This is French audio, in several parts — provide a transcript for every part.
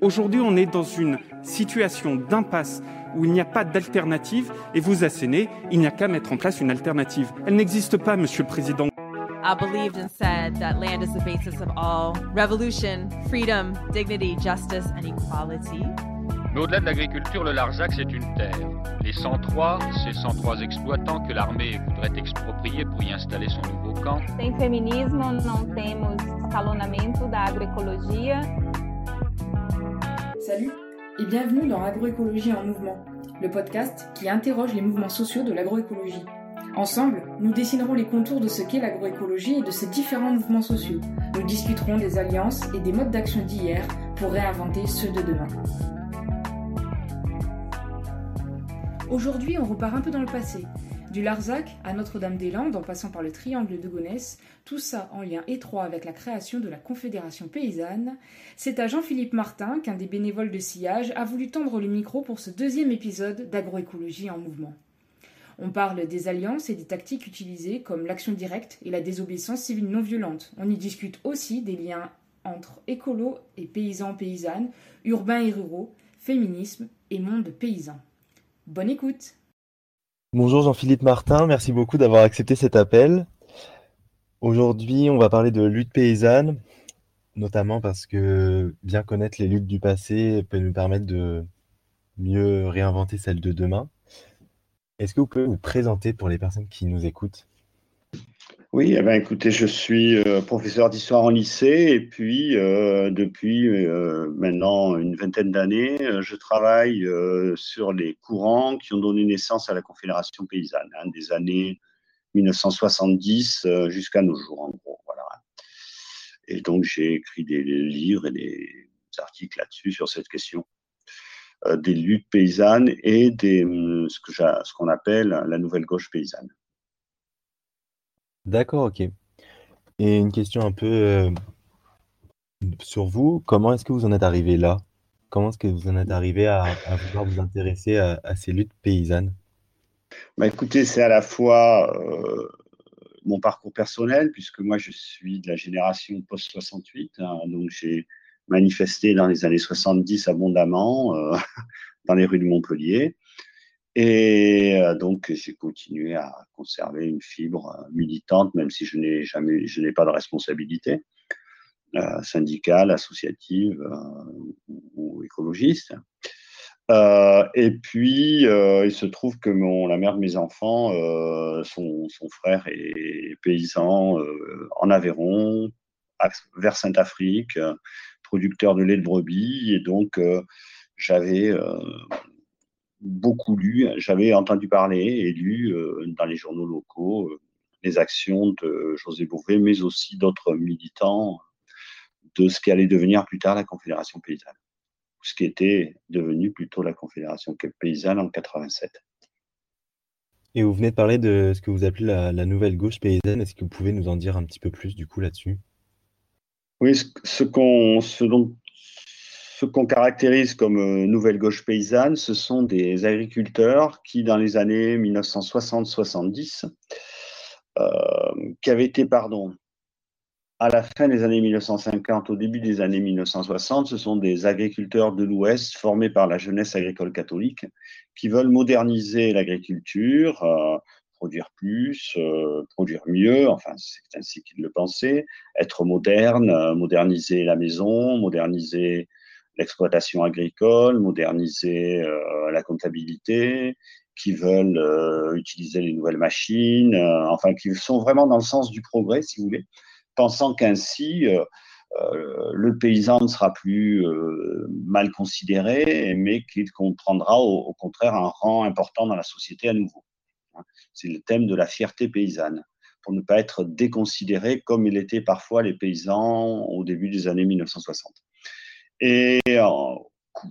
Aujourd'hui, on est dans une situation d'impasse où il n'y a pas d'alternative et vous assénez, il n'y a qu'à mettre en place une alternative. Elle n'existe pas, Monsieur le Président. I believed and said that land is the basis of all revolution, freedom, dignity, justice and equality. Mais au-delà de l'agriculture, le Larzac, c'est une terre. Les 103, ces 103 exploitants que l'armée voudrait exproprier pour y installer son nouveau camp. Sem feminismo, não temos escalonamento da agroecologia. Salut et bienvenue dans Agroécologie en mouvement, le podcast qui interroge les mouvements sociaux de l'agroécologie. Ensemble, nous dessinerons les contours de ce qu'est l'agroécologie et de ses différents mouvements sociaux. Nous discuterons des alliances et des modes d'action d'hier pour réinventer ceux de demain. Aujourd'hui, on repart un peu dans le passé. Du Larzac à Notre-Dame-des-Landes en passant par le triangle de Gonesse, tout ça en lien étroit avec la création de la Confédération paysanne, c'est à Jean-Philippe Martin qu'un des bénévoles de sillage a voulu tendre le micro pour ce deuxième épisode d'agroécologie en mouvement. On parle des alliances et des tactiques utilisées comme l'action directe et la désobéissance civile non violente. On y discute aussi des liens entre écolo et paysans-paysannes, urbains et ruraux, féminisme et monde paysan. Bonne écoute Bonjour Jean-Philippe Martin, merci beaucoup d'avoir accepté cet appel. Aujourd'hui, on va parler de lutte paysanne, notamment parce que bien connaître les luttes du passé peut nous permettre de mieux réinventer celles de demain. Est-ce que vous pouvez vous présenter pour les personnes qui nous écoutent? Oui, eh ben, écoutez, je suis euh, professeur d'histoire en lycée et puis euh, depuis euh, maintenant une vingtaine d'années, je travaille sur les courants qui ont donné naissance à la Confédération paysanne, hein, des années 1970 jusqu'à nos jours, en gros. Voilà. Et donc, j'ai écrit des livres et des articles là-dessus sur cette question. Euh, des luttes paysannes et des, hum, ce qu'on qu'on appelle la nouvelle gauche paysanne. D'accord, ok. Et une question un peu euh, sur vous, comment est-ce que vous en êtes arrivé là? Comment est-ce que vous en êtes arrivé à, vouloir vous intéresser à, ces luttes paysannes? Bah Écoutez, c'est à la fois euh, mon parcours personnel, puisque moi je suis de la génération post-68, hein, donc j'ai manifesté dans les années 70 abondamment euh, dans les rues de Montpellier. Et euh, donc, j'ai continué à conserver une fibre euh, militante, même si je n'ai jamais, je n'ai pas de responsabilité syndicale, associative ou, écologiste. et puis, il se trouve que la mère de mes enfants, son, frère est paysan en Aveyron, vers Sainte-Afrique, producteur de lait de brebis. Et donc, euh, j'avais euh, beaucoup lu, j'avais entendu parler et lu euh, dans les journaux locaux les actions de José Bové, mais aussi d'autres militants de ce qui allait devenir plus tard la Confédération paysanne, ce qui était devenu plutôt la Confédération paysanne en 87. Et vous venez de parler de ce que vous appelez la, la nouvelle gauche paysanne. Est-ce que vous pouvez nous en dire un petit peu plus du coup là-dessus? Oui, ce, qu'on ce ce qu'on caractérise comme euh, nouvelle gauche paysanne, ce sont des agriculteurs qui, dans les années 1960-70, euh, qui avaient été, pardon, à la fin des années 1950, au début des années 1960, ce sont des agriculteurs de l'Ouest formés par la jeunesse agricole catholique qui veulent moderniser l'agriculture, euh, produire plus, produire mieux, enfin c'est ainsi qu'il le pensait, être moderne, moderniser la maison, moderniser l'exploitation agricole, moderniser euh, la comptabilité, qui veulent utiliser les nouvelles machines, enfin qui sont vraiment dans le sens du progrès, si vous voulez, pensant qu'ainsi le paysan ne sera plus mal considéré, mais qu'il comprendra au, contraire un rang important dans la société à nouveau. C'est le thème de la fierté paysanne, pour ne pas être déconsidéré comme il était parfois les paysans au début des années 1960. Et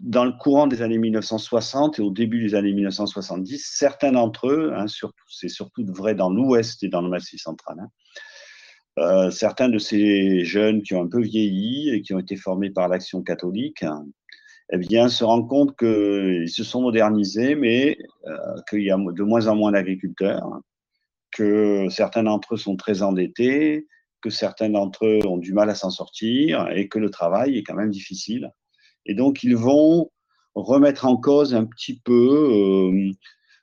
dans le courant des années 1960 et au début des années 1970, certains d'entre eux, hein, c'est surtout vrai dans l'Ouest et dans le Massif central, hein, euh, certains de ces jeunes qui ont un peu vieilli et qui ont été formés par l'action catholique, eh bien, se rendent compte qu'ils se sont modernisés, mais euh, qu'il y a de moins en moins d'agriculteurs, que certains d'entre eux sont très endettés, que certains d'entre eux ont du mal à s'en sortir et que le travail est quand même difficile Et donc, ils vont remettre en cause un petit peu euh,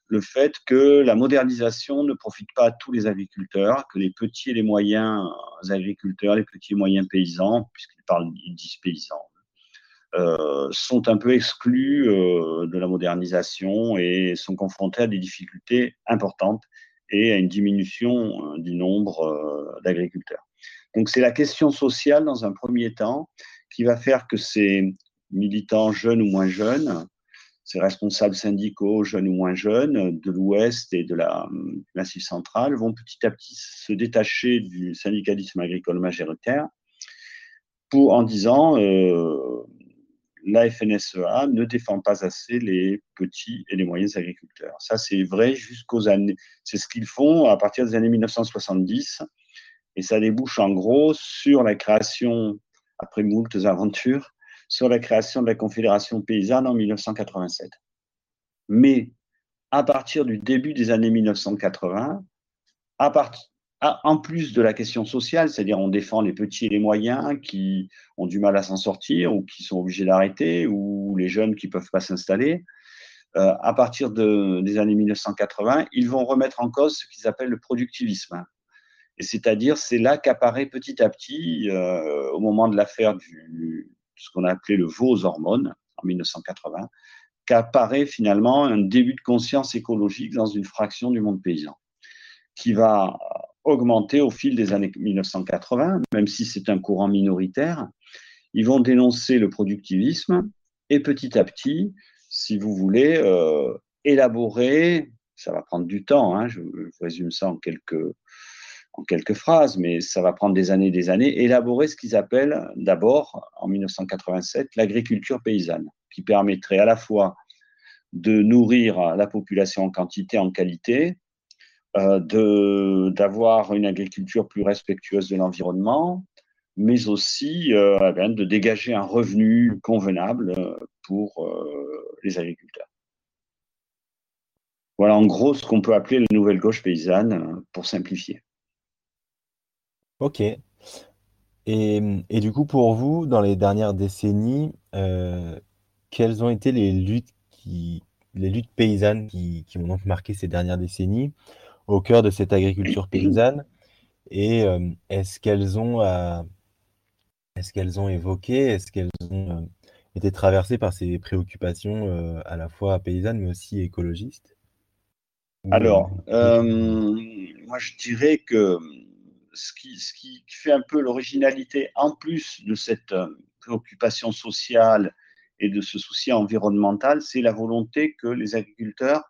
le fait que la modernisation ne profite pas à tous les agriculteurs, que les petits et les moyens agriculteurs, les petits et moyens paysans, puisqu'ils parlent, ils disent paysans, euh, sont un peu exclus euh, de la modernisation et sont confrontés à des difficultés importantes et à une diminution du nombre d'agriculteurs. Donc c'est la question sociale dans un premier temps qui va faire que ces militants jeunes ou moins jeunes, ces responsables syndicaux jeunes ou moins jeunes de l'Ouest et de la Massif central vont petit à petit se détacher du syndicalisme agricole majoritaire pour en disant euh, la FNSEA ne défend pas assez les petits et les moyens agriculteurs. Ça, c'est vrai jusqu'aux années. C'est ce qu'ils font à partir des années 1970. Et ça débouche en gros sur la création, après moult aventures, sur la création de la Confédération paysanne en 1987. Mais à partir du début des années 1980, à partir en plus de la question sociale, c'est-à-dire on défend les petits et les moyens qui ont du mal à s'en sortir ou qui sont obligés d'arrêter ou les jeunes qui ne peuvent pas s'installer, euh, à partir de, des années 1980, ils vont remettre en cause ce qu'ils appellent le productivisme. Et c'est-à-dire, c'est là qu'apparaît petit à petit, euh, au moment de l'affaire du ce qu'on a appelé le veau aux hormones en 1980, qu'apparaît finalement un début de conscience écologique dans une fraction du monde paysan, qui va augmenter au fil des années 1980, même si c'est un courant minoritaire. Ils vont dénoncer le productivisme et petit à petit, si vous voulez, euh, élaborer, ça va prendre du temps, hein, je, je, résume ça en quelques, en quelques phrases, mais ça va prendre des années et des années, élaborer ce qu'ils appellent d'abord, en 1987, l'agriculture paysanne, qui permettrait à la fois de nourrir la population en quantité, en qualité, euh, d'avoir une agriculture plus respectueuse de l'environnement, mais aussi euh, eh de dégager un revenu convenable pour euh, les agriculteurs. Voilà en gros ce qu'on peut appeler la nouvelle gauche paysanne, pour simplifier. Ok. Et, et, du coup, pour vous, dans les dernières décennies, euh, quelles ont été les luttes, qui, les luttes paysannes qui, qui ont donc marqué ces dernières décennies au cœur de cette agriculture paysanne? Et euh, est-ce qu'elles ont euh, est-ce qu'elles ont évoqué, est-ce qu'elles ont été traversées par ces préoccupations à la fois paysannes mais aussi écologistes? Alors, moi je dirais que ce qui, fait un peu l'originalité, en plus de cette préoccupation sociale et de ce souci environnemental, c'est la volonté que les agriculteurs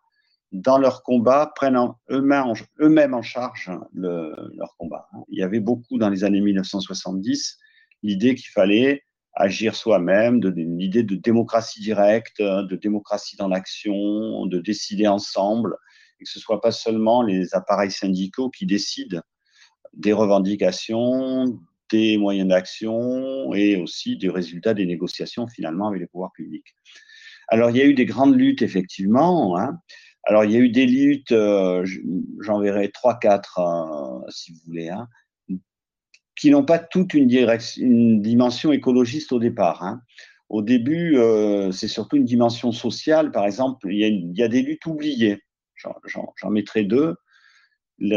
dans leur combat, prennent eux-mêmes eux en charge le, leur combat. Il y avait beaucoup dans les années 1970 l'idée qu'il fallait agir soi-même, l'idée de démocratie directe, de démocratie dans l'action, de décider ensemble, et que ce ne soit pas seulement les appareils syndicaux qui décident des revendications, des moyens d'action et aussi des résultats des négociations finalement avec les pouvoirs publics. Alors il y a eu des grandes luttes effectivement. Hein. Alors, il y a eu des luttes, euh, j'en verrai trois, quatre, euh, si vous voulez, hein, qui n'ont pas toute une, dimension écologiste au départ. Hein. Au début, euh, c'est surtout une dimension sociale. Par exemple, il y a des luttes oubliées. J'en mettrai deux.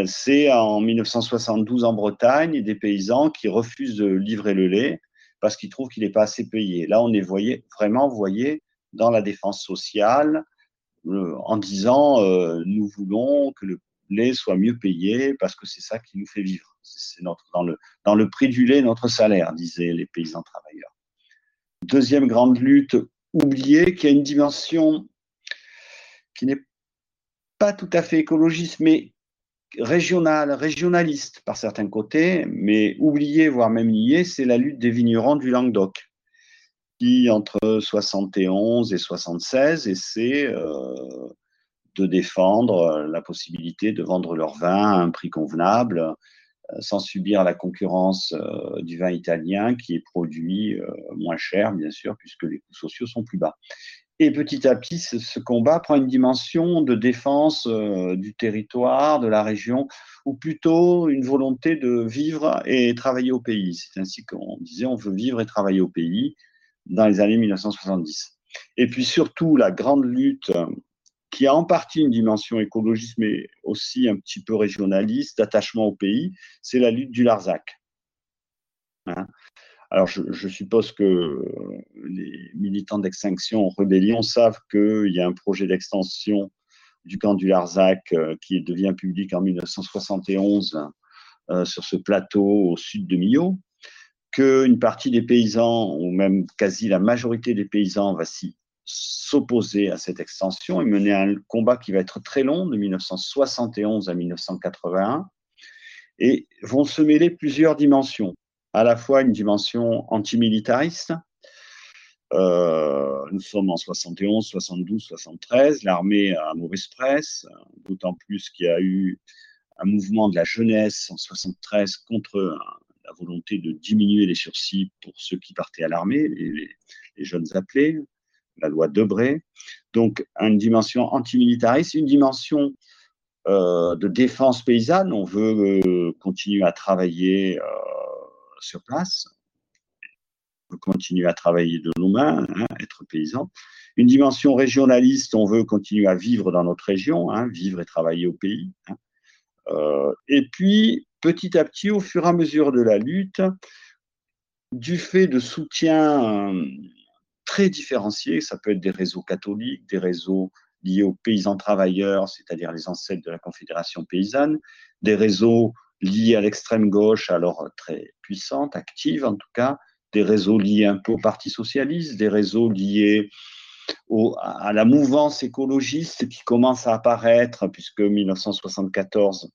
C'est en 1972 en Bretagne, des paysans qui refusent de livrer le lait parce qu'ils trouvent qu'il n'est pas assez payé. Là, on est vraiment, voyez, dans la défense sociale, en disant euh, nous voulons que le lait soit mieux payé parce que c'est ça qui nous fait vivre. C'est notre dans le dans le prix du lait notre salaire, disaient les paysans travailleurs. Deuxième grande lutte oubliée qui a une dimension qui n'est pas tout à fait écologiste, mais régionaliste par certains côtés, mais oubliée, voire même niée, c'est la lutte des vignerons du Languedoc qui, entre 71 et 76, essaient euh, de défendre la possibilité de vendre leur vin à un prix convenable, euh, sans subir la concurrence euh, du vin italien qui est produit moins cher, bien sûr, puisque les coûts sociaux sont plus bas. Et petit à petit, ce, combat prend une dimension de défense euh, du territoire, de la région, ou plutôt une volonté de vivre et travailler au pays. C'est ainsi qu'on disait, on veut vivre et travailler au pays dans les années 1970. Et puis surtout, la grande lutte qui a en partie une dimension écologiste, mais aussi un petit peu régionaliste, d'attachement au pays, c'est la lutte du Larzac. Hein. Alors, je, suppose que les militants d'extinction rébellion savent qu'il y a un projet d'extension du camp du Larzac euh, qui devient public en 1971 euh, sur ce plateau au sud de Millau, qu'une partie des paysans, ou même quasi la majorité des paysans, va s'opposer à cette extension et mener un combat qui va être très long, de 1971 à 1981, et vont se mêler plusieurs dimensions. À la fois une dimension antimilitariste, euh, nous sommes en 71, 72, 73. L'armée a mauvaise presse, d'autant plus qu'il y a eu un mouvement de la jeunesse en 73 contre la volonté de diminuer les sursis pour ceux qui partaient à l'armée, les, jeunes appelés, la loi Debré. Donc, une dimension antimilitariste, une dimension euh, de défense paysanne. On veut euh, continuer à travailler sur place, continuer à travailler de nos mains, hein, être paysan. Une dimension régionaliste, on veut continuer à vivre dans notre région, hein, vivre et travailler au pays. Hein. Euh, et puis, petit à petit, au fur et à mesure de la lutte, du fait de soutien euh, très différenciés, ça peut être des réseaux catholiques, des réseaux liés aux paysans travailleurs, c'est-à-dire les ancêtres de la Confédération paysanne, des réseaux liés à l'extrême gauche, alors très puissante, active en tout cas, des réseaux liés un peu au Parti socialiste, des réseaux liés à la mouvance écologiste qui commence à apparaître, puisque 1974,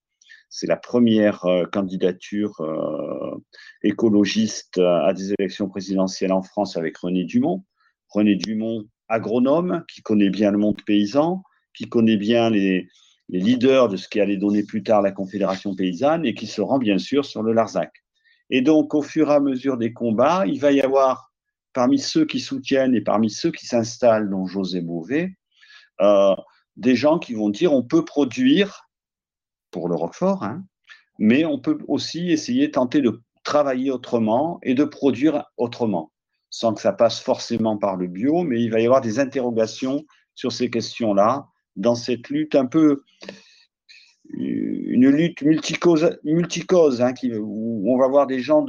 c'est la première euh, candidature euh, écologiste à des élections présidentielles en France avec René Dumont. René Dumont, agronome, qui connaît bien le monde paysan, qui connaît bien les, les leaders de ce qui allait donner plus tard la Confédération paysanne et qui se rend bien sûr sur le Larzac. Et donc, au fur et à mesure des combats, il va y avoir, parmi ceux qui soutiennent et parmi ceux qui s'installent, dont José Beauvais, euh, des gens qui vont dire on peut produire pour le Roquefort, hein, mais on peut aussi essayer, tenter de travailler autrement et de produire autrement, sans que ça passe forcément par le bio, mais il va y avoir des interrogations sur ces questions-là dans cette lutte un peu une lutte multicause, multicause hein, où on va voir des gens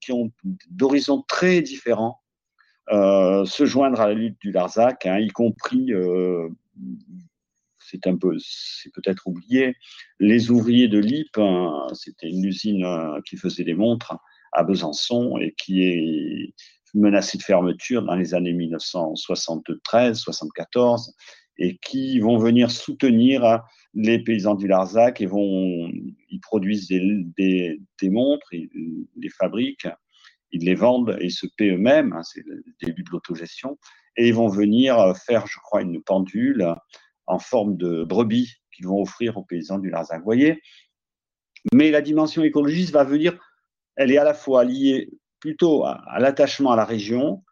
qui ont d'horizons très différents euh, se joindre à la lutte du Larzac, hein, y compris, euh, c'est un peu, peut-être oublié, les ouvriers de l'IP, hein, c'était une usine euh, qui faisait des montres à Besançon et qui est menacée de fermeture dans les années 1973-74 et qui vont venir soutenir les paysans du Larzac et vont, ils produisent des, montres, ils les fabriquent, ils les vendent et se paient eux-mêmes, hein, c'est le début de l'autogestion, et ils vont venir faire, je crois, une pendule en forme de brebis qu'ils vont offrir aux paysans du Larzac. Voyez? Mais la dimension écologiste va venir, elle est à la fois liée plutôt à, l'attachement à la région,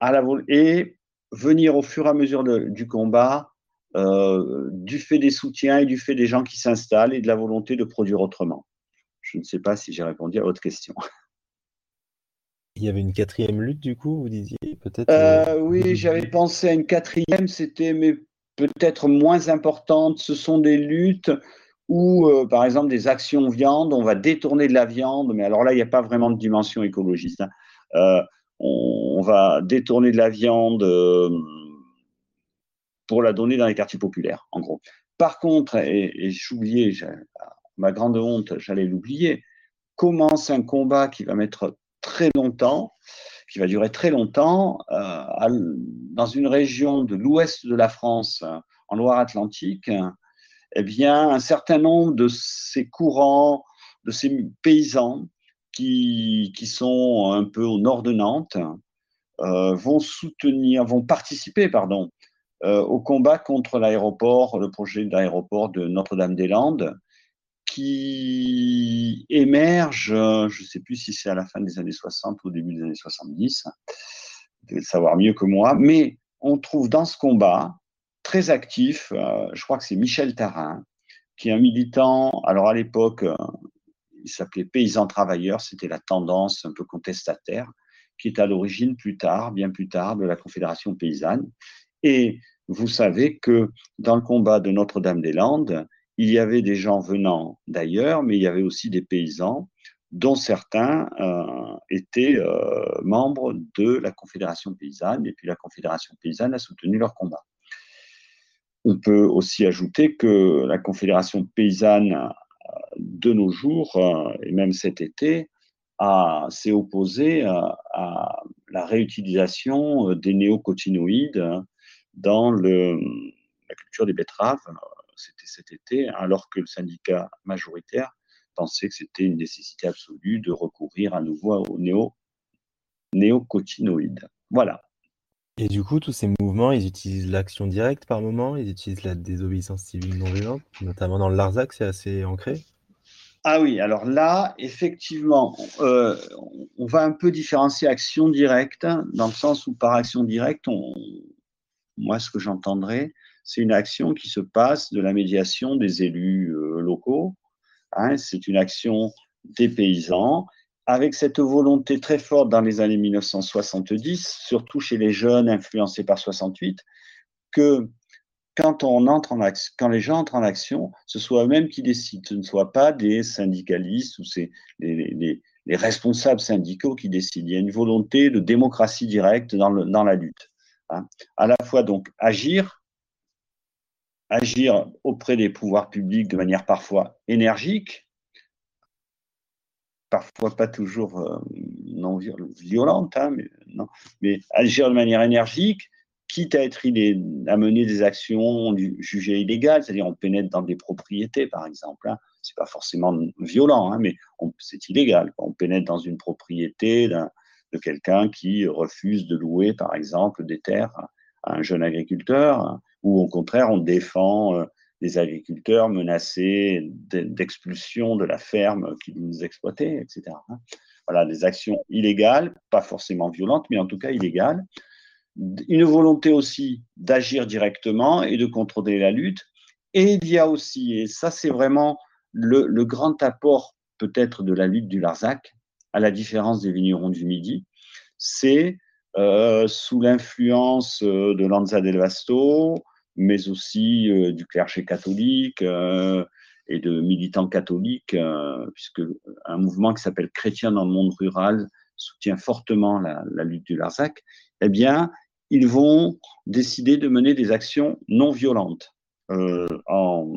à la, et venir au fur et à mesure du combat euh, du fait des soutiens et du fait des gens qui s'installent et de la volonté de produire autrement. Je ne sais pas si j'ai répondu à votre question. Il y avait une quatrième lutte, du coup, vous disiez peut-être euh, euh, Oui, j'avais pensé à une quatrième, c'était mais peut-être moins importante. Ce sont des luttes où, par exemple, des actions viande, on va détourner de la viande, mais alors là, il n'y a pas vraiment de dimension écologiste. Hein. On, va détourner de la viande pour la donner dans les quartiers populaires, en gros. Par contre, et, j'oubliais, ma grande honte, j'allais l'oublier, commence un combat qui va mettre très longtemps, qui va durer très longtemps, euh, dans une région de l'ouest de la France, en Loire-Atlantique, eh bien, un certain nombre de ces courants, de ces paysans qui, sont un peu au nord de Nantes, euh, vont soutenir, vont participer, pardon, euh, au combat contre l'aéroport, le projet d'aéroport de Notre-Dame-des-Landes, qui émerge, euh, je ne sais plus si c'est à la fin des années 60 ou au début des années 70, vous devez le savoir mieux que moi, mais on trouve dans ce combat très actif, je crois que c'est Michel Tarin, qui est un militant, alors à l'époque, il s'appelait Paysan Travailleur, c'était la tendance un peu contestataire, qui est à l'origine plus tard, bien plus tard, de la Confédération paysanne. Et vous savez que dans le combat de Notre-Dame-des-Landes, il y avait des gens venant d'ailleurs, mais il y avait aussi des paysans, dont certains euh, étaient euh, membres de la Confédération paysanne, et puis la Confédération paysanne a soutenu leur combat. On peut aussi ajouter que la Confédération paysanne de nos jours, et même cet été, s'est opposée à, la réutilisation des néocotinoïdes dans le, la culture des betteraves c'était cet été, alors que le syndicat majoritaire pensait que c'était une nécessité absolue de recourir à nouveau aux néo, néocotinoïdes. Voilà. Et du coup, tous ces mouvements, ils utilisent l'action directe par moment, ils utilisent la désobéissance civile non violente, notamment dans le Larzac, c'est assez ancré ah oui, alors là, effectivement, euh, on va un peu différencier action directe, dans le sens où par action directe, moi, ce que j'entendrais, c'est une action qui se passe de la médiation des élus euh, locaux. Hein, c'est une action des paysans, avec cette volonté très forte dans les années 1970, surtout chez les jeunes influencés par 68, que quand, on entre en action, quand les gens entrent en action, ce soit eux-mêmes qui décident, ce ne soit pas des syndicalistes ou les, responsables syndicaux qui décident. Il y a une volonté de démocratie directe dans, dans la lutte. Hein. À la fois donc agir agir auprès des pouvoirs publics de manière parfois énergique, parfois pas toujours euh, non violente, hein, mais, non, mais agir de manière énergique, quitte à être à mener des actions jugées illégales, c'est-à-dire on pénètre dans des propriétés, par exemple. Hein. C'est pas forcément violent, hein, mais c'est illégal. On pénètre dans une propriété de quelqu'un qui refuse de louer, par exemple, des terres à un jeune agriculteur ou au contraire on défend les agriculteurs menacés d'expulsion de la ferme qui nous exploitait, etc. Hein. Voilà, des actions illégales, pas forcément violentes, mais en tout cas illégales. Une volonté aussi d'agir directement et de contrôler la lutte. Et il y a aussi, et ça c'est vraiment le, le, grand apport peut-être de la lutte du Larzac, à la différence des vignerons du Midi, c'est euh, sous l'influence euh, de Lanza del Vasto, mais aussi euh, du clergé catholique euh, et de militants catholiques, euh, puisque un mouvement qui s'appelle Chrétien dans le monde rural soutient fortement la, lutte du Larzac, eh bien, ils vont décider de mener des actions non violentes en,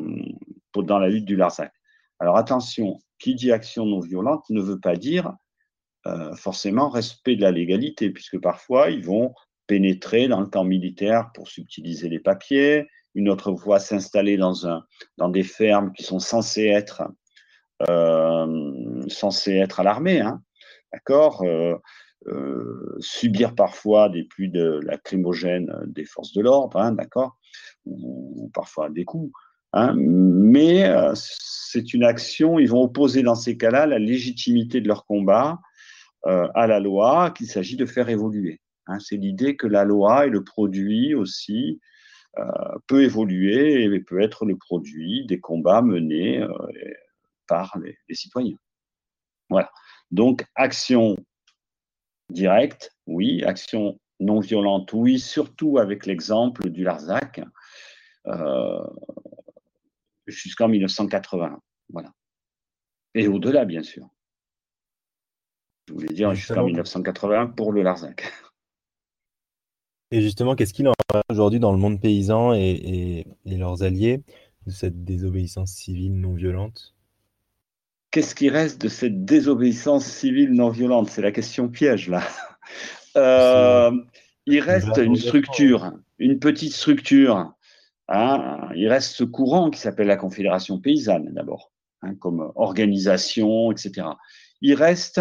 dans la lutte du Larzac. Alors attention, qui dit action non violente ne veut pas dire forcément respect de la légalité, puisque parfois ils vont pénétrer dans le camp militaire pour subtiliser les papiers, une autre fois s'installer dans, des fermes qui sont censées être, euh, à l'armée, hein, d'accord euh, euh, Subir parfois des pluies de lacrymogènes des forces de l'ordre, hein, d'accord ou, parfois des coups. Hein, mais c'est une action, ils vont opposer dans ces cas-là la légitimité de leur combat à la loi qu'il s'agit de faire évoluer. Hein, c'est l'idée que la loi est le produit aussi, euh, peut évoluer et peut être le produit des combats menés euh, par les, citoyens. Voilà. Donc, action directe, oui. Action non violente, oui, surtout avec l'exemple du Larzac, euh, jusqu'en 1980. Voilà. Et au-delà, bien sûr. Je voulais dire jusqu'en 1980 pour le Larzac. Et justement, qu'est-ce qu'il en a aujourd'hui dans le monde paysan et, leurs alliés de cette désobéissance civile non violente? Qu'est-ce qui reste de cette désobéissance civile non violente? C'est la question piège, là. Euh, il reste une structure, une petite structure. Hein. Il reste ce courant qui s'appelle la Confédération paysanne, d'abord, hein, comme organisation, etc. Il reste,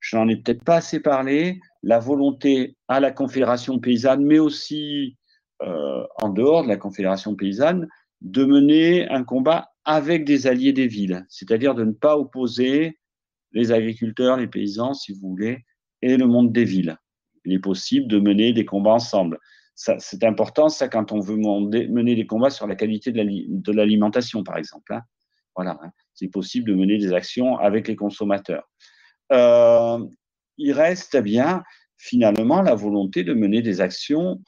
je n'en ai peut-être pas assez parlé, la volonté à la Confédération paysanne, mais aussi euh, en dehors de la Confédération paysanne, de mener un combat avec des alliés des villes, c'est-à-dire de ne pas opposer les agriculteurs, les paysans, si vous voulez, et le monde des villes. Il est possible de mener des combats ensemble. C'est important, ça, quand on veut mener des combats sur la qualité de l'alimentation, par exemple. Hein. Voilà, hein. c'est possible de mener des actions avec les consommateurs. Euh, il reste bien finalement la volonté de mener des actions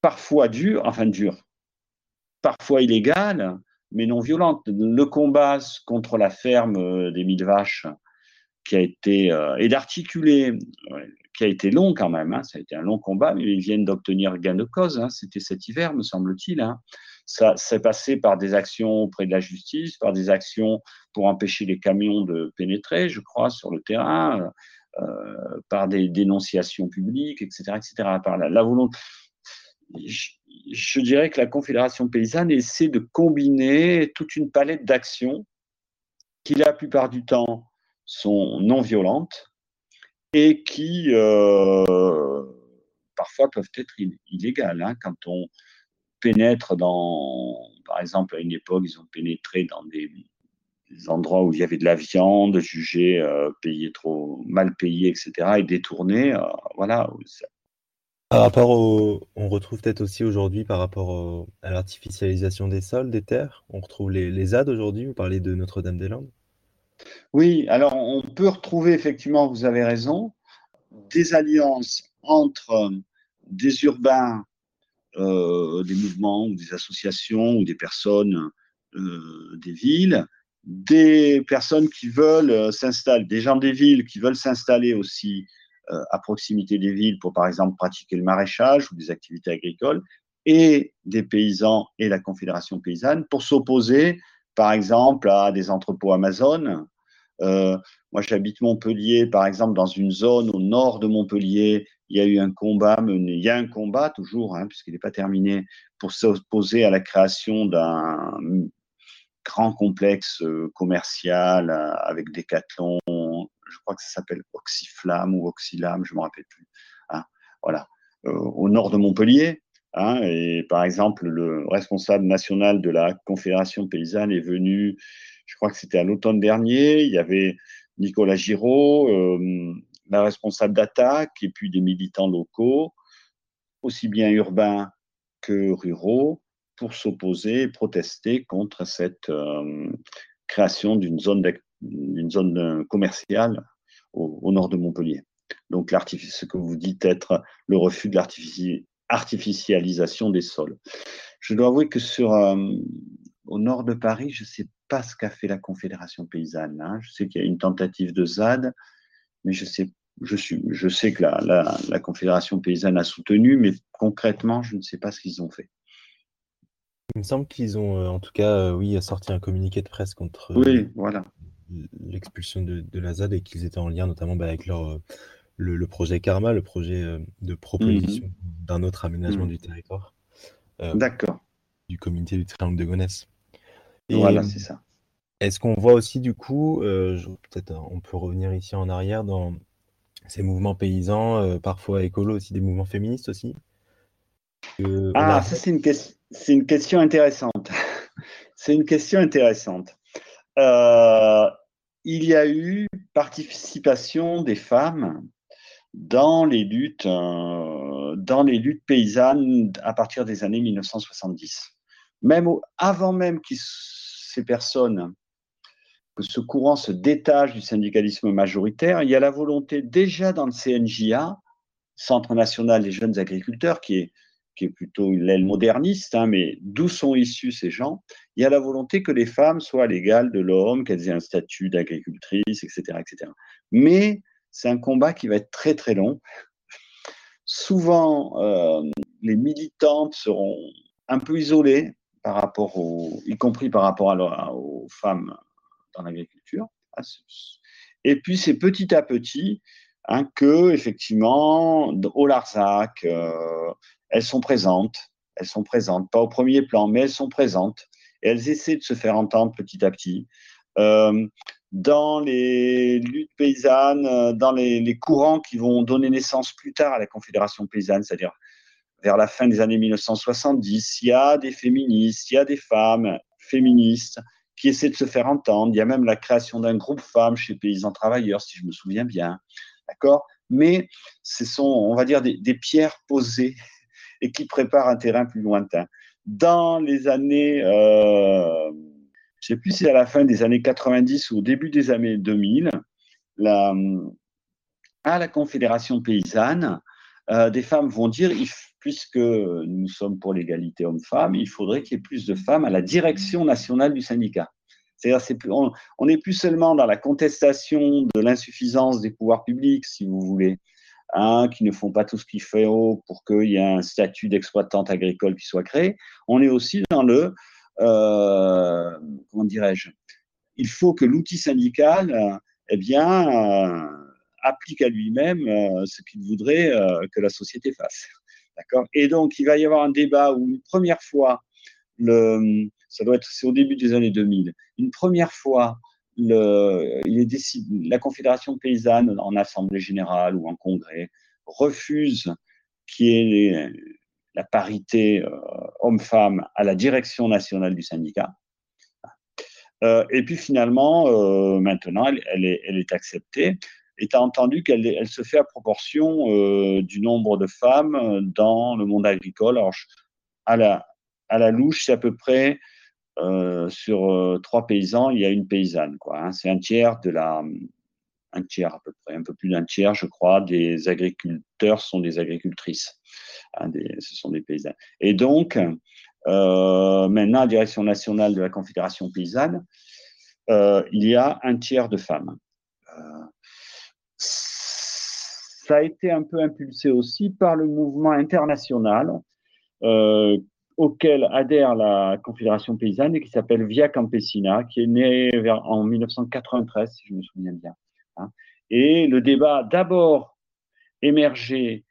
parfois dures, enfin dures, parfois illégales, mais non violentes. Le combat contre la ferme des mille vaches qui a été euh, et d'articuler, qui a été long quand même. Hein, ça a été un long combat, mais ils viennent d'obtenir gain de cause. Hein, C'était cet hiver, me semble-t-il. Hein. Ça s'est passé par des actions auprès de la justice, par des actions pour empêcher les camions de pénétrer, je crois, sur le terrain, euh, par des dénonciations publiques, etc., etc. Par la, la volonté. Je, dirais que la Confédération paysanne essaie de combiner toute une palette d'actions qui, la plupart du temps, sont non violentes et qui euh, parfois peuvent être illégales. Hein, quand on pénètre dans, par exemple, à une époque, ils ont pénétré dans des, endroits où il y avait de la viande, jugée euh, trop mal payée, etc., et détournée. Euh, voilà. Par rapport au, on retrouve peut-être aussi aujourd'hui par rapport à l'artificialisation des sols, des terres, on retrouve les, les ZAD aujourd'hui. Vous parlez de Notre-Dame-des-Landes? Oui, alors on peut retrouver effectivement, vous avez raison, des alliances entre euh, des urbains, euh, des mouvements ou des associations ou des personnes euh, des villes, des personnes qui veulent s'installer, des gens des villes qui veulent s'installer aussi à proximité des villes pour par exemple pratiquer le maraîchage ou des activités agricoles, et des paysans et la Confédération paysanne pour s'opposer par exemple à des entrepôts Amazon. Euh, moi, j'habite Montpellier, par exemple, dans une zone au nord de Montpellier. Il y a eu un combat mené, il y a un combat toujours, hein, puisqu'il n'est pas terminé, pour s'opposer à la création d'un grand complexe euh, commercial euh, avec Decathlon. Je crois que ça s'appelle Oxyflamme ou Oxylam, je ne me rappelle plus. Hein, voilà, au nord de Montpellier. Hein, et par exemple, le responsable national de la Confédération paysanne est venu, je crois que c'était à l'automne dernier, il y avait Nicolas Giraud, euh, la responsable d'attaque, et puis des militants locaux, aussi bien urbains que ruraux, pour s'opposer et protester contre cette euh, création d'une zone, zone commerciale au, nord de Montpellier. Donc, ce que vous dites être le refus de l'artificialisation artificialisation des sols. Je dois avouer que sur, euh, au nord de Paris, je ne sais pas ce qu'a fait la Confédération paysanne. Hein. Je sais qu'il y a une tentative de ZAD, mais je sais, que la, la, Confédération paysanne a soutenu, mais concrètement, je ne sais pas ce qu'ils ont fait. Il me semble qu'ils ont, euh, en tout cas, euh, oui, sorti un communiqué de presse contre oui, voilà. l'expulsion de, de, la ZAD et qu'ils étaient en lien notamment bah, avec leur le, projet Karma, le projet euh, de proposition mhm. d'un autre aménagement mhm. du territoire. Euh, D'accord. Du comité du Triangle de Gonesse. voilà, c'est ça. Est-ce qu'on voit aussi du coup, euh, peut-être on peut revenir ici en arrière dans ces mouvements paysans, parfois écolos aussi, des mouvements féministes aussi? Ah, ça c'est une, une, question intéressante. c'est une question intéressante. il y a eu participation des femmes dans les luttes, euh, dans les luttes paysannes à partir des années 1970. Même avant même que ces personnes, que ce courant se détache du syndicalisme majoritaire, il y a la volonté déjà dans le CNJA, Centre national des jeunes agriculteurs, qui est, qui est plutôt l'aile moderniste, hein, mais d'où sont issus ces gens? Il y a la volonté que les femmes soient l'égale de l'homme, qu'elles aient un statut d'agricultrice, etc., etc. Mais c'est un combat qui va être très très long. Souvent, euh, les militantes seront un peu isolées par rapport aux, y compris par rapport à, aux femmes dans l'agriculture. Et puis c'est petit à petit hein, que effectivement au Larzac, euh, elles sont présentes. Elles sont présentes, pas au premier plan, mais elles sont présentes. Et elles essaient de se faire entendre petit à petit. Euh, dans les luttes paysannes, euh, dans les, courants qui vont donner naissance plus tard à la Confédération paysanne, c'est-à-dire vers la fin des années 1970, il y a des féministes, il y a des femmes féministes qui essaient de se faire entendre. Il y a même la création d'un groupe femmes chez Paysans Travailleurs, si je me souviens bien. D'accord? Mais ce sont, on va dire, des, des pierres posées et qui préparent un terrain plus lointain. Dans les années euh, je ne sais plus si c'est à la fin des années 90 ou au début des années 2000, la, à la Confédération paysanne, euh, des femmes vont dire, puisque nous sommes pour l'égalité homme-femme, il faudrait qu'il y ait plus de femmes à la direction nationale du syndicat. C'est-à-dire, on n'est plus seulement dans la contestation de l'insuffisance des pouvoirs publics, si vous voulez, hein, qui ne font pas tout ce qu'il faut pour qu'il y ait un statut d'exploitante agricole qui soit créé. On est aussi dans le, euh, comment dirais-je, il faut que l'outil syndical, eh bien, euh, applique à lui-même euh, ce qu'il voudrait que la société fasse. D'accord? Et donc, il va y avoir un débat où une première fois, ça doit être, c'est au début des années 2000, une première fois, la Confédération paysanne en assemblée générale ou en congrès refuse qu'il y ait la parité euh, homme-femme à la direction nationale du syndicat. Euh, et puis finalement, euh, maintenant, elle, est, acceptée. Et tu as entendu qu'elle elle se fait à proportion du nombre de femmes dans le monde agricole. Alors, à la louche, c'est à peu près euh, sur euh, trois paysans, il y a une paysanne. Quoi, hein. C'est un tiers de la, un tiers à peu près, un peu plus d'un tiers, je crois, des agriculteurs sont des agricultrices. Hein, ce sont des paysannes. Et donc, euh, maintenant, direction nationale de la Confédération paysanne, euh, il y a un tiers de femmes. Ça a été un peu impulsé aussi par le mouvement international auquel adhère la Confédération paysanne et qui s'appelle Via Campesina, qui est né vers, en 1993, si je me souviens bien. Hein. Et le débat d'abord émergé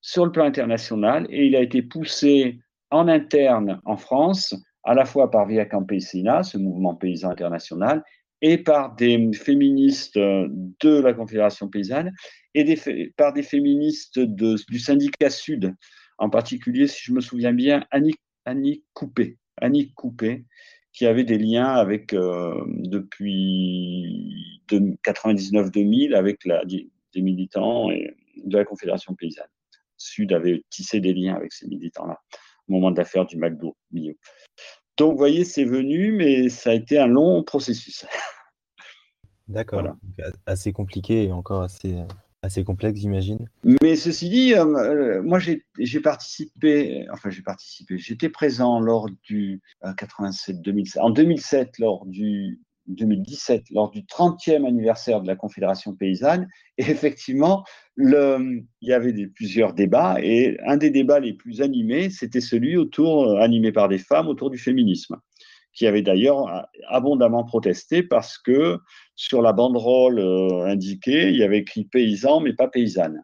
sur le plan international et il a été poussé en interne en France, à la fois par Via Campesina, ce mouvement paysan international, et par des féministes de la Confédération paysanne et par des féministes du syndicat Sud, en particulier, si je me souviens bien, Annie, Annie Coupé, Annie Coupé, qui avait des liens avec, euh, depuis 99-2000 avec la, des militants et de la Confédération paysanne. Sud avait tissé des liens avec ces militants-là au moment de l'affaire du McDo Bio. Donc, vous voyez, c'est venu, mais ça a été un long processus. D'accord. Voilà. Assez compliqué et encore assez, assez complexe, j'imagine. Mais ceci dit, euh, euh, moi j'ai participé, enfin j'ai participé, j'étais présent lors du 87, euh, 2007, en 2007 lors du 2017 lors du 30e anniversaire de la Confédération paysanne. Et effectivement, il y avait plusieurs débats et un des débats les plus animés, c'était celui autour, animé par des femmes, autour du féminisme qui avait d'ailleurs abondamment protesté parce que sur la banderole euh, indiquée, il y avait écrit paysan, mais pas paysanne.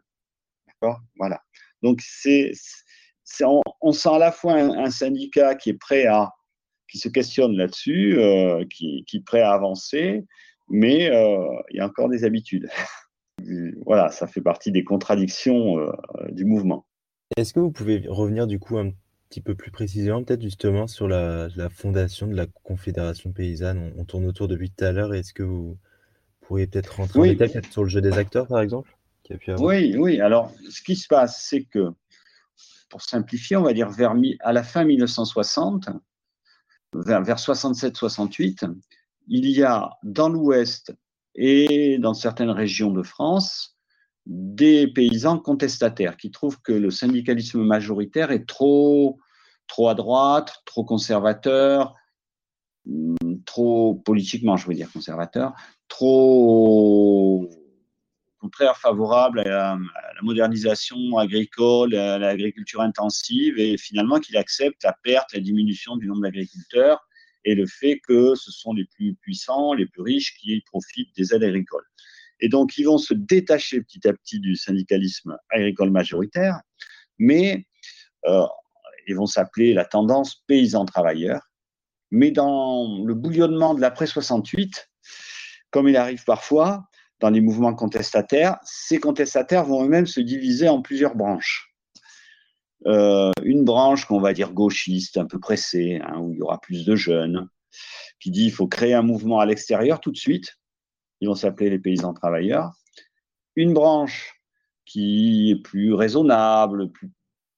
D'accord? Voilà. Donc, c'est, on, sent à la fois un, syndicat qui est prêt à, qui se questionne là-dessus, euh, qui, est prêt à avancer, mais euh, il y a encore des habitudes. voilà, ça fait partie des contradictions du mouvement. Est-ce que vous pouvez revenir du coup un petit peu plus précisément, peut-être justement sur la, fondation de la Confédération paysanne. On, tourne autour depuis tout à l'heure. Est-ce que vous pourriez peut-être rentrer en détail sur le jeu des acteurs, par exemple Oui, oui. Alors, ce qui se passe, c'est que, pour simplifier, on va dire vers à la fin 1960, vers, vers 67-68, il y a dans l'Ouest et dans certaines régions de France des paysans contestataires qui trouvent que le syndicalisme majoritaire est trop, trop à droite, trop conservateur, hmm, trop politiquement, je veux dire conservateur, trop contraire favorable à la, modernisation agricole, à l'agriculture intensive, et finalement qu'il accepte la perte, la diminution du nombre d'agriculteurs et le fait que ce sont les plus puissants, les plus riches qui profitent des aides agricoles. Et donc, ils vont se détacher petit à petit du syndicalisme agricole majoritaire, mais euh, ils vont s'appeler la tendance paysan-travailleur. Mais dans le bouillonnement de l'après 68, comme il arrive parfois dans les mouvements contestataires, ces contestataires vont eux-mêmes se diviser en plusieurs branches. Euh, une branche qu'on va dire gauchiste, un peu pressée, hein, où il y aura plus de jeunes, qui dit qu'il faut créer un mouvement à l'extérieur tout de suite, ils vont s'appeler les paysans travailleurs. Une branche qui est plus raisonnable,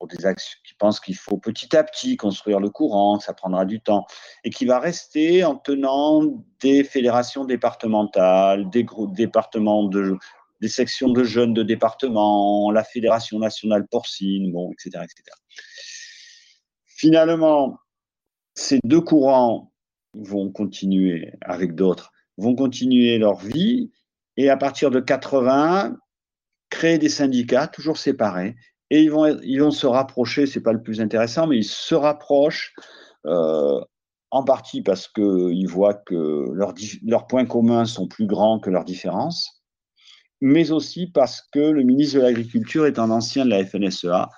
qui pense qu'il faut petit à petit construire le courant, que ça prendra du temps, et qui va rester en tenant des fédérations départementales, des groupes départements de, des sections de jeunes de département, la Fédération nationale porcine, bon, etc., etc. Finalement, ces deux courants vont continuer avec d'autres, vont continuer leur vie et à partir de 80, créer des syndicats toujours séparés et ils vont, se rapprocher, c'est pas le plus intéressant, mais ils se rapprochent euh, en partie parce qu'ils voient que leurs, leurs points communs sont plus grands que leurs différences, mais aussi parce que le ministre de l'Agriculture est un ancien de la FNSEA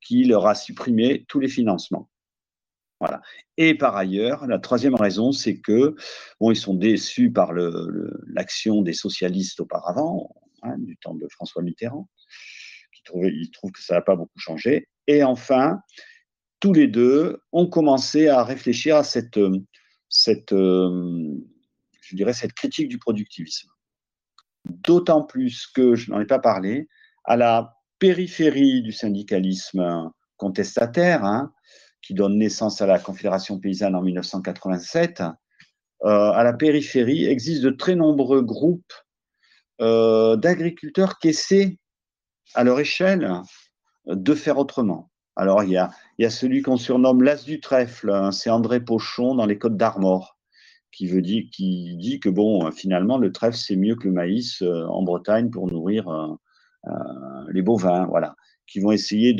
qui leur a supprimé tous les financements. Et par ailleurs, la troisième raison, c'est que bon, ils sont déçus par l'action des socialistes auparavant, hein, du temps de François Mitterrand, qui trouvait, ils trouvent que ça n'a pas beaucoup changé. Et enfin, tous les deux ont commencé à réfléchir à cette, cette, je dirais, cette critique du productivisme. D'autant plus que, je n'en ai pas parlé, à la périphérie du syndicalisme contestataire, hein, qui donne naissance à la Confédération paysanne en 1987, euh, à la périphérie existent de très nombreux groupes euh, d'agriculteurs qui essaient, à leur échelle, de faire autrement. Alors, il y a, celui qu'on surnomme l'as du trèfle, hein, c'est André Pochon dans les Côtes d'Armor, qui, qui dit que, bon, finalement, le trèfle, c'est mieux que le maïs euh, en Bretagne pour nourrir les bovins, voilà, qui vont essayer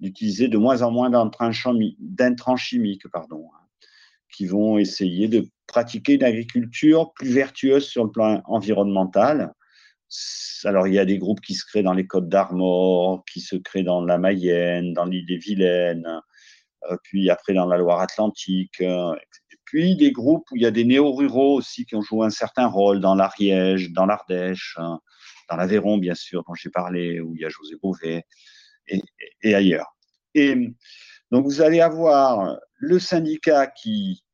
d'utiliser de moins en moins d'intrants chimiques, pardon, hein, qui vont essayer de pratiquer une agriculture plus vertueuse sur le plan environnemental. Alors, il y a des groupes qui se créent dans les Côtes d'Armor, qui se créent dans la Mayenne, dans l'île des Vilaines, euh, puis après dans la Loire-Atlantique, euh, puis des groupes où il y a des néo-ruraux aussi qui ont joué un certain rôle dans l'Ariège, dans l'Ardèche, hein, dans l'Aveyron, bien sûr, dont j'ai parlé, où il y a José Beauvais, et, et ailleurs. Et donc, vous allez avoir le syndicat qui,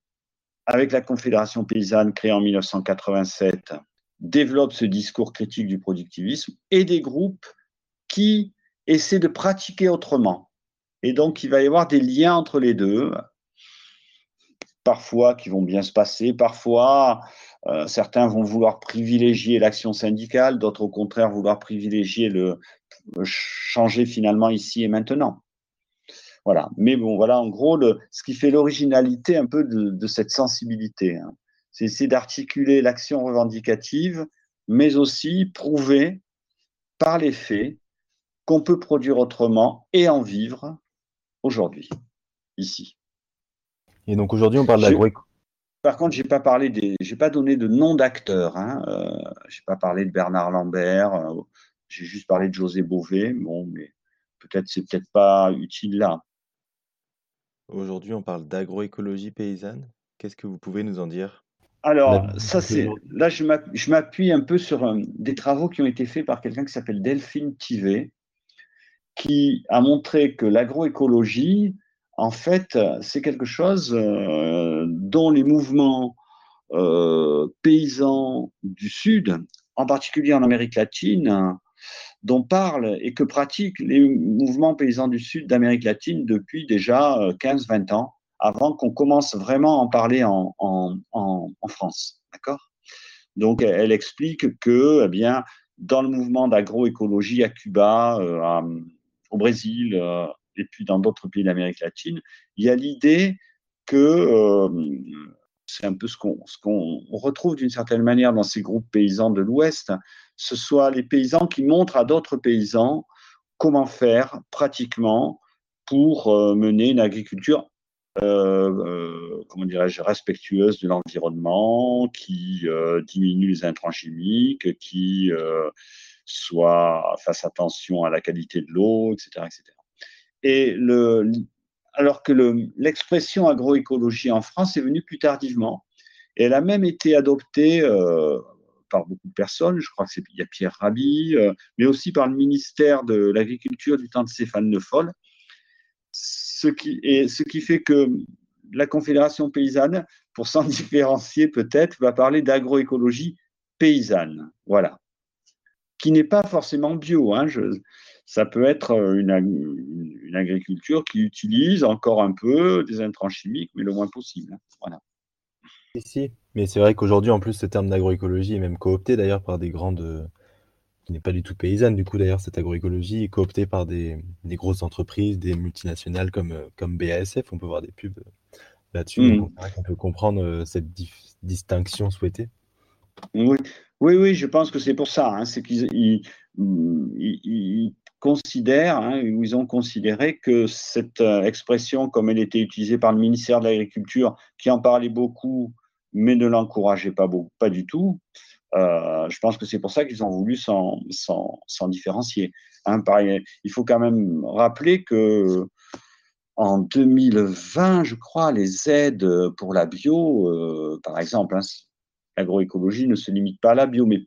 avec la Confédération paysanne créée en 1987, développe ce discours critique du productivisme et des groupes qui essaient de pratiquer autrement. Et donc, il va y avoir des liens entre les deux, parfois qui vont bien se passer, parfois euh, certains vont vouloir privilégier l'action syndicale, d'autres au contraire vouloir privilégier le changer finalement ici et maintenant. Voilà. Mais bon, voilà, en gros, ce qui fait l'originalité un peu de, cette sensibilité. Hein. C'est essayer d'articuler l'action revendicative, mais aussi prouver par les faits qu'on peut produire autrement et en vivre aujourd'hui, ici. Et donc aujourd'hui, on parle d'agro par contre, j'ai pas parlé des, j'ai pas donné de nom d'acteur. Hein. Euh, j'ai pas parlé de Bernard Lambert. Euh, j'ai juste parlé de José Bové. Bon, mais peut-être c'est peut-être pas utile là. Aujourd'hui, on parle d'agroécologie paysanne. Qu'est-ce que vous pouvez nous en dire? Alors, ça c'est là, je m'appuie un peu sur euh, des travaux qui ont été faits par quelqu'un qui s'appelle Delphine Tivet, qui a montré que l'agroécologie, en fait, c'est quelque chose euh, dont les mouvements euh, paysans du Sud, en particulier en Amérique latine, dont parlent et que pratiquent les mouvements paysans du Sud d'Amérique latine depuis déjà 15-20 euh, ans, avant qu'on commence vraiment à en parler en, France. D'accord? Donc, elle explique que, eh bien, dans le mouvement d'agroécologie à Cuba, au Brésil et puis dans d'autres pays d'Amérique latine, il y a l'idée que c'est un peu ce qu'on retrouve d'une certaine manière dans ces groupes paysans de l'Ouest, ce soit les paysans qui montrent à d'autres paysans comment faire pratiquement pour euh, mener une agriculture, euh, euh, comment dirais-je, respectueuse de l'environnement, qui diminue les intrants chimiques, qui soit fasse attention à la qualité de l'eau, etc., etc. Et le, alors que l'expression agroécologie en France est venue plus tardivement. Elle a même été adoptée par beaucoup de personnes. Je crois qu'il y a Pierre Rabhi, euh, mais aussi par le ministère de l'Agriculture du temps de Stéphane Le Foll. Ce qui, fait que la Confédération paysanne, pour s'en différencier peut-être, va parler d'agroécologie paysanne. Voilà. Qui n'est pas forcément bio. Hein, ça peut être une, une, agriculture qui utilise encore un peu des intrants chimiques, mais le moins possible. Voilà. Ici. Mais c'est vrai qu'aujourd'hui, en plus, ce terme d'agroécologie est même coopté d'ailleurs par des grandes, qui n'est pas du tout paysanne. Du coup, d'ailleurs, cette agroécologie est cooptée par des, grosses entreprises, des multinationales comme, comme BASF. On peut voir des pubs là-dessus. Mmh. On peut comprendre cette distinction souhaitée. Oui, oui, oui, je pense que c'est pour ça. Hein. c'est qu'ils considèrent, hein, ou ils ont considéré que cette euh, expression, comme elle était utilisée par le ministère de l'Agriculture, qui en parlait beaucoup, mais ne l'encourageait pas, pas du tout, euh, je pense que c'est pour ça qu'ils ont voulu s'en différencier. Hein, il faut quand même rappeler que en 2020, je crois, les aides pour la bio, euh, par exemple, hein, l'agroécologie ne se limite pas à la bio, mais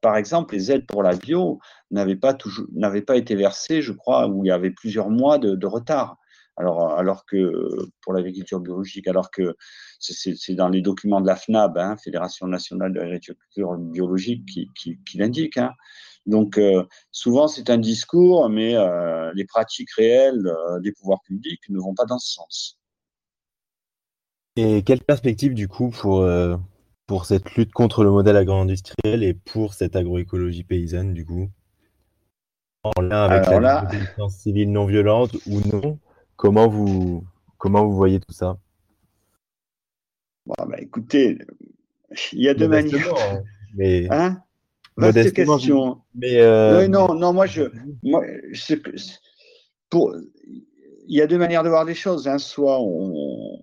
par exemple, les aides pour la bio n'avaient pas, toujours, pas été versées, je crois, où il y avait plusieurs mois de, retard. Alors, alors que pour l'agriculture biologique, alors que c'est dans les documents de la FNAB, hein, Fédération nationale de l'agriculture biologique, qui, qui, l'indique. Hein. Donc, euh, souvent, c'est un discours, mais euh, les pratiques réelles euh, des pouvoirs publics ne vont pas dans ce sens. Et quelle perspective, du coup, pour, pour cette lutte contre le modèle agro-industriel et pour cette agroécologie paysanne, du coup En lien avec la désobéissance civile non violente ou non Comment vous, comment vous voyez tout ça? Bah, Écoutez, il y a deux manières. Hein, mais... Hein? Vaste question. Mais euh, non, non, moi, je, moi, pour, il y a deux manières de voir les choses. Hein. Soit on,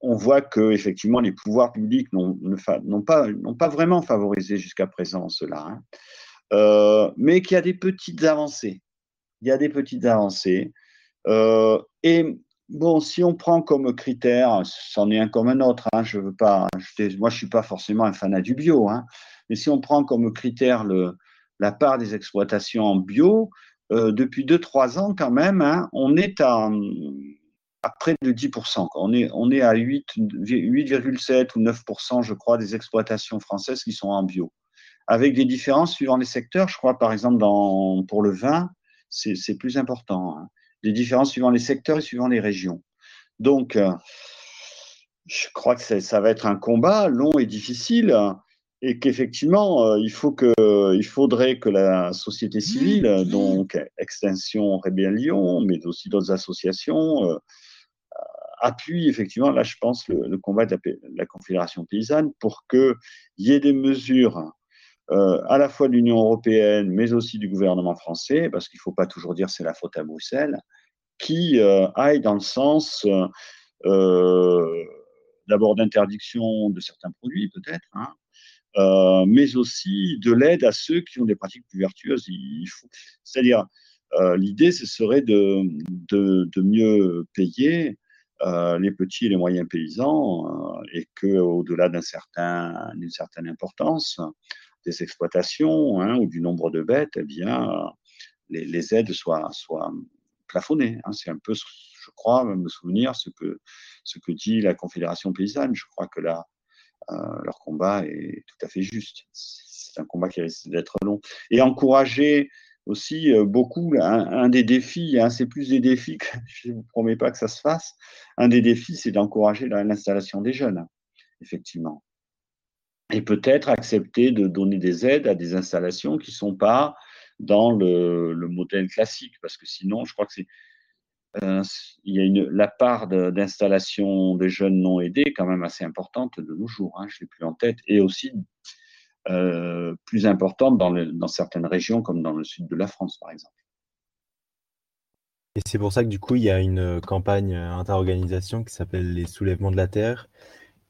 on voit que effectivement les pouvoirs publics n'ont pas, vraiment favorisé jusqu'à présent cela, hein. euh, mais qu'il y a des petites avancées. Il y a des petites avancées. Euh, et bon, si on prend comme critère, c'en est un comme un autre. Hein, je veux pas, moi je suis pas forcément un fanat du bio, hein, mais si on prend comme critère la part des exploitations en bio, euh, depuis 2-3 ans quand même, on est à à près de 10%. On est, on est à 8,7 ou 9%, je crois, des exploitations françaises qui sont en bio. Avec des différences suivant les secteurs, je crois, par exemple, dans, pour le vin, c'est plus important. Hein. Des différences suivant les secteurs et suivant les régions. Donc, euh, je crois que ça va être un combat long et difficile et qu'effectivement, euh, il, faut que, il faudrait que la société civile, donc Extinction Rébellion, mais aussi d'autres associations, euh, appuie effectivement, là je pense, le, combat de la, Confédération paysanne pour qu'il y ait des mesures euh, à la fois de l'Union européenne, mais aussi du gouvernement français, parce qu'il ne faut pas toujours dire c'est la faute à Bruxelles, qui euh, aillent dans le sens euh, d'abord d'interdiction de certains produits peut-être, hein, mais aussi de l'aide à ceux qui ont des pratiques plus vertueuses. C'est-à-dire, l'idée, ce serait de, de, mieux payer euh, les petits et les moyens paysans euh, et que au-delà d'un certain, d'une certaine importance des exploitations hein, ou du nombre de bêtes, eh bien, les, aides soient, soient plafonnées. Hein. C'est un peu, je crois, me souvenir ce que, ce que dit la Confédération paysanne. Je crois que là, euh, leur combat est tout à fait juste. C'est un combat qui risque d'être long. Et encourager aussi euh, beaucoup, un, des défis, hein, c'est plus des défis que je ne vous promets pas que ça se fasse, un des défis, c'est d'encourager l'installation des jeunes, effectivement. Et peut-être accepter de donner des aides à des installations qui ne sont pas dans le, modèle classique, parce que sinon, je crois que c'est euh, il y a la part d'installation des jeunes non aidés quand même assez importante de nos jours, hein, je ne l'ai plus en tête, et aussi euh, plus importante dans, certaines régions, comme dans le sud de la France, par exemple. Et c'est pour ça que du coup, il y a une campagne interorganisation qui s'appelle les Soulèvements de la Terre,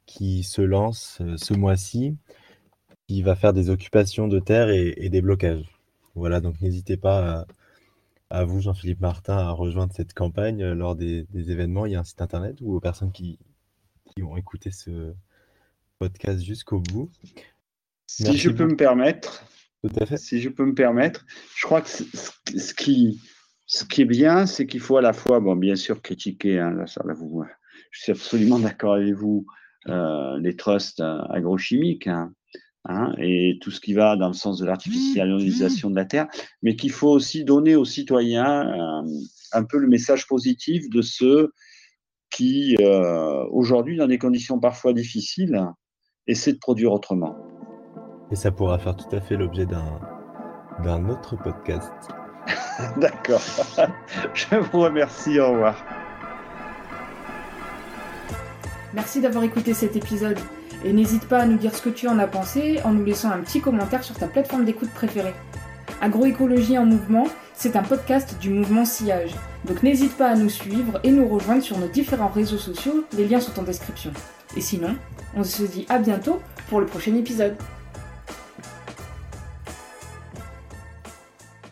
qui se lance euh, ce mois-ci, qui va faire des occupations de terre et, des blocages. Voilà, donc n'hésitez pas à, vous, Jean-Philippe Martin, à rejoindre cette campagne lors des, événements. Il y a un site internet ou aux personnes qui, qui ont écouté ce podcast jusqu'au bout. Si je peux me permettre, si je peux me permettre, je crois que ce qui, ce qui est bien, c'est qu'il faut à la fois, bon, bien sûr, critiquer, hein, là, ça, vous, je suis absolument d'accord avec vous, euh, les trusts euh, agrochimiques, hein, hein, et tout ce qui va dans le sens de l'artificialisation de la terre, mais qu'il faut aussi donner aux citoyens euh, un peu le message positif de ceux qui, aujourd'hui, dans des conditions parfois difficiles, essaient de produire autrement. Et ça pourra faire tout à fait l'objet d'un autre podcast. D'accord. Je vous remercie. Au revoir. Merci d'avoir écouté cet épisode. Et n'hésite pas à nous dire ce que tu en as pensé en nous laissant un petit commentaire sur ta plateforme d'écoute préférée. Agroécologie en mouvement, c'est un podcast du mouvement Sillage. Donc n'hésite pas à nous suivre et nous rejoindre sur nos différents réseaux sociaux, les liens sont en description. Et sinon, on se dit à bientôt pour le prochain épisode.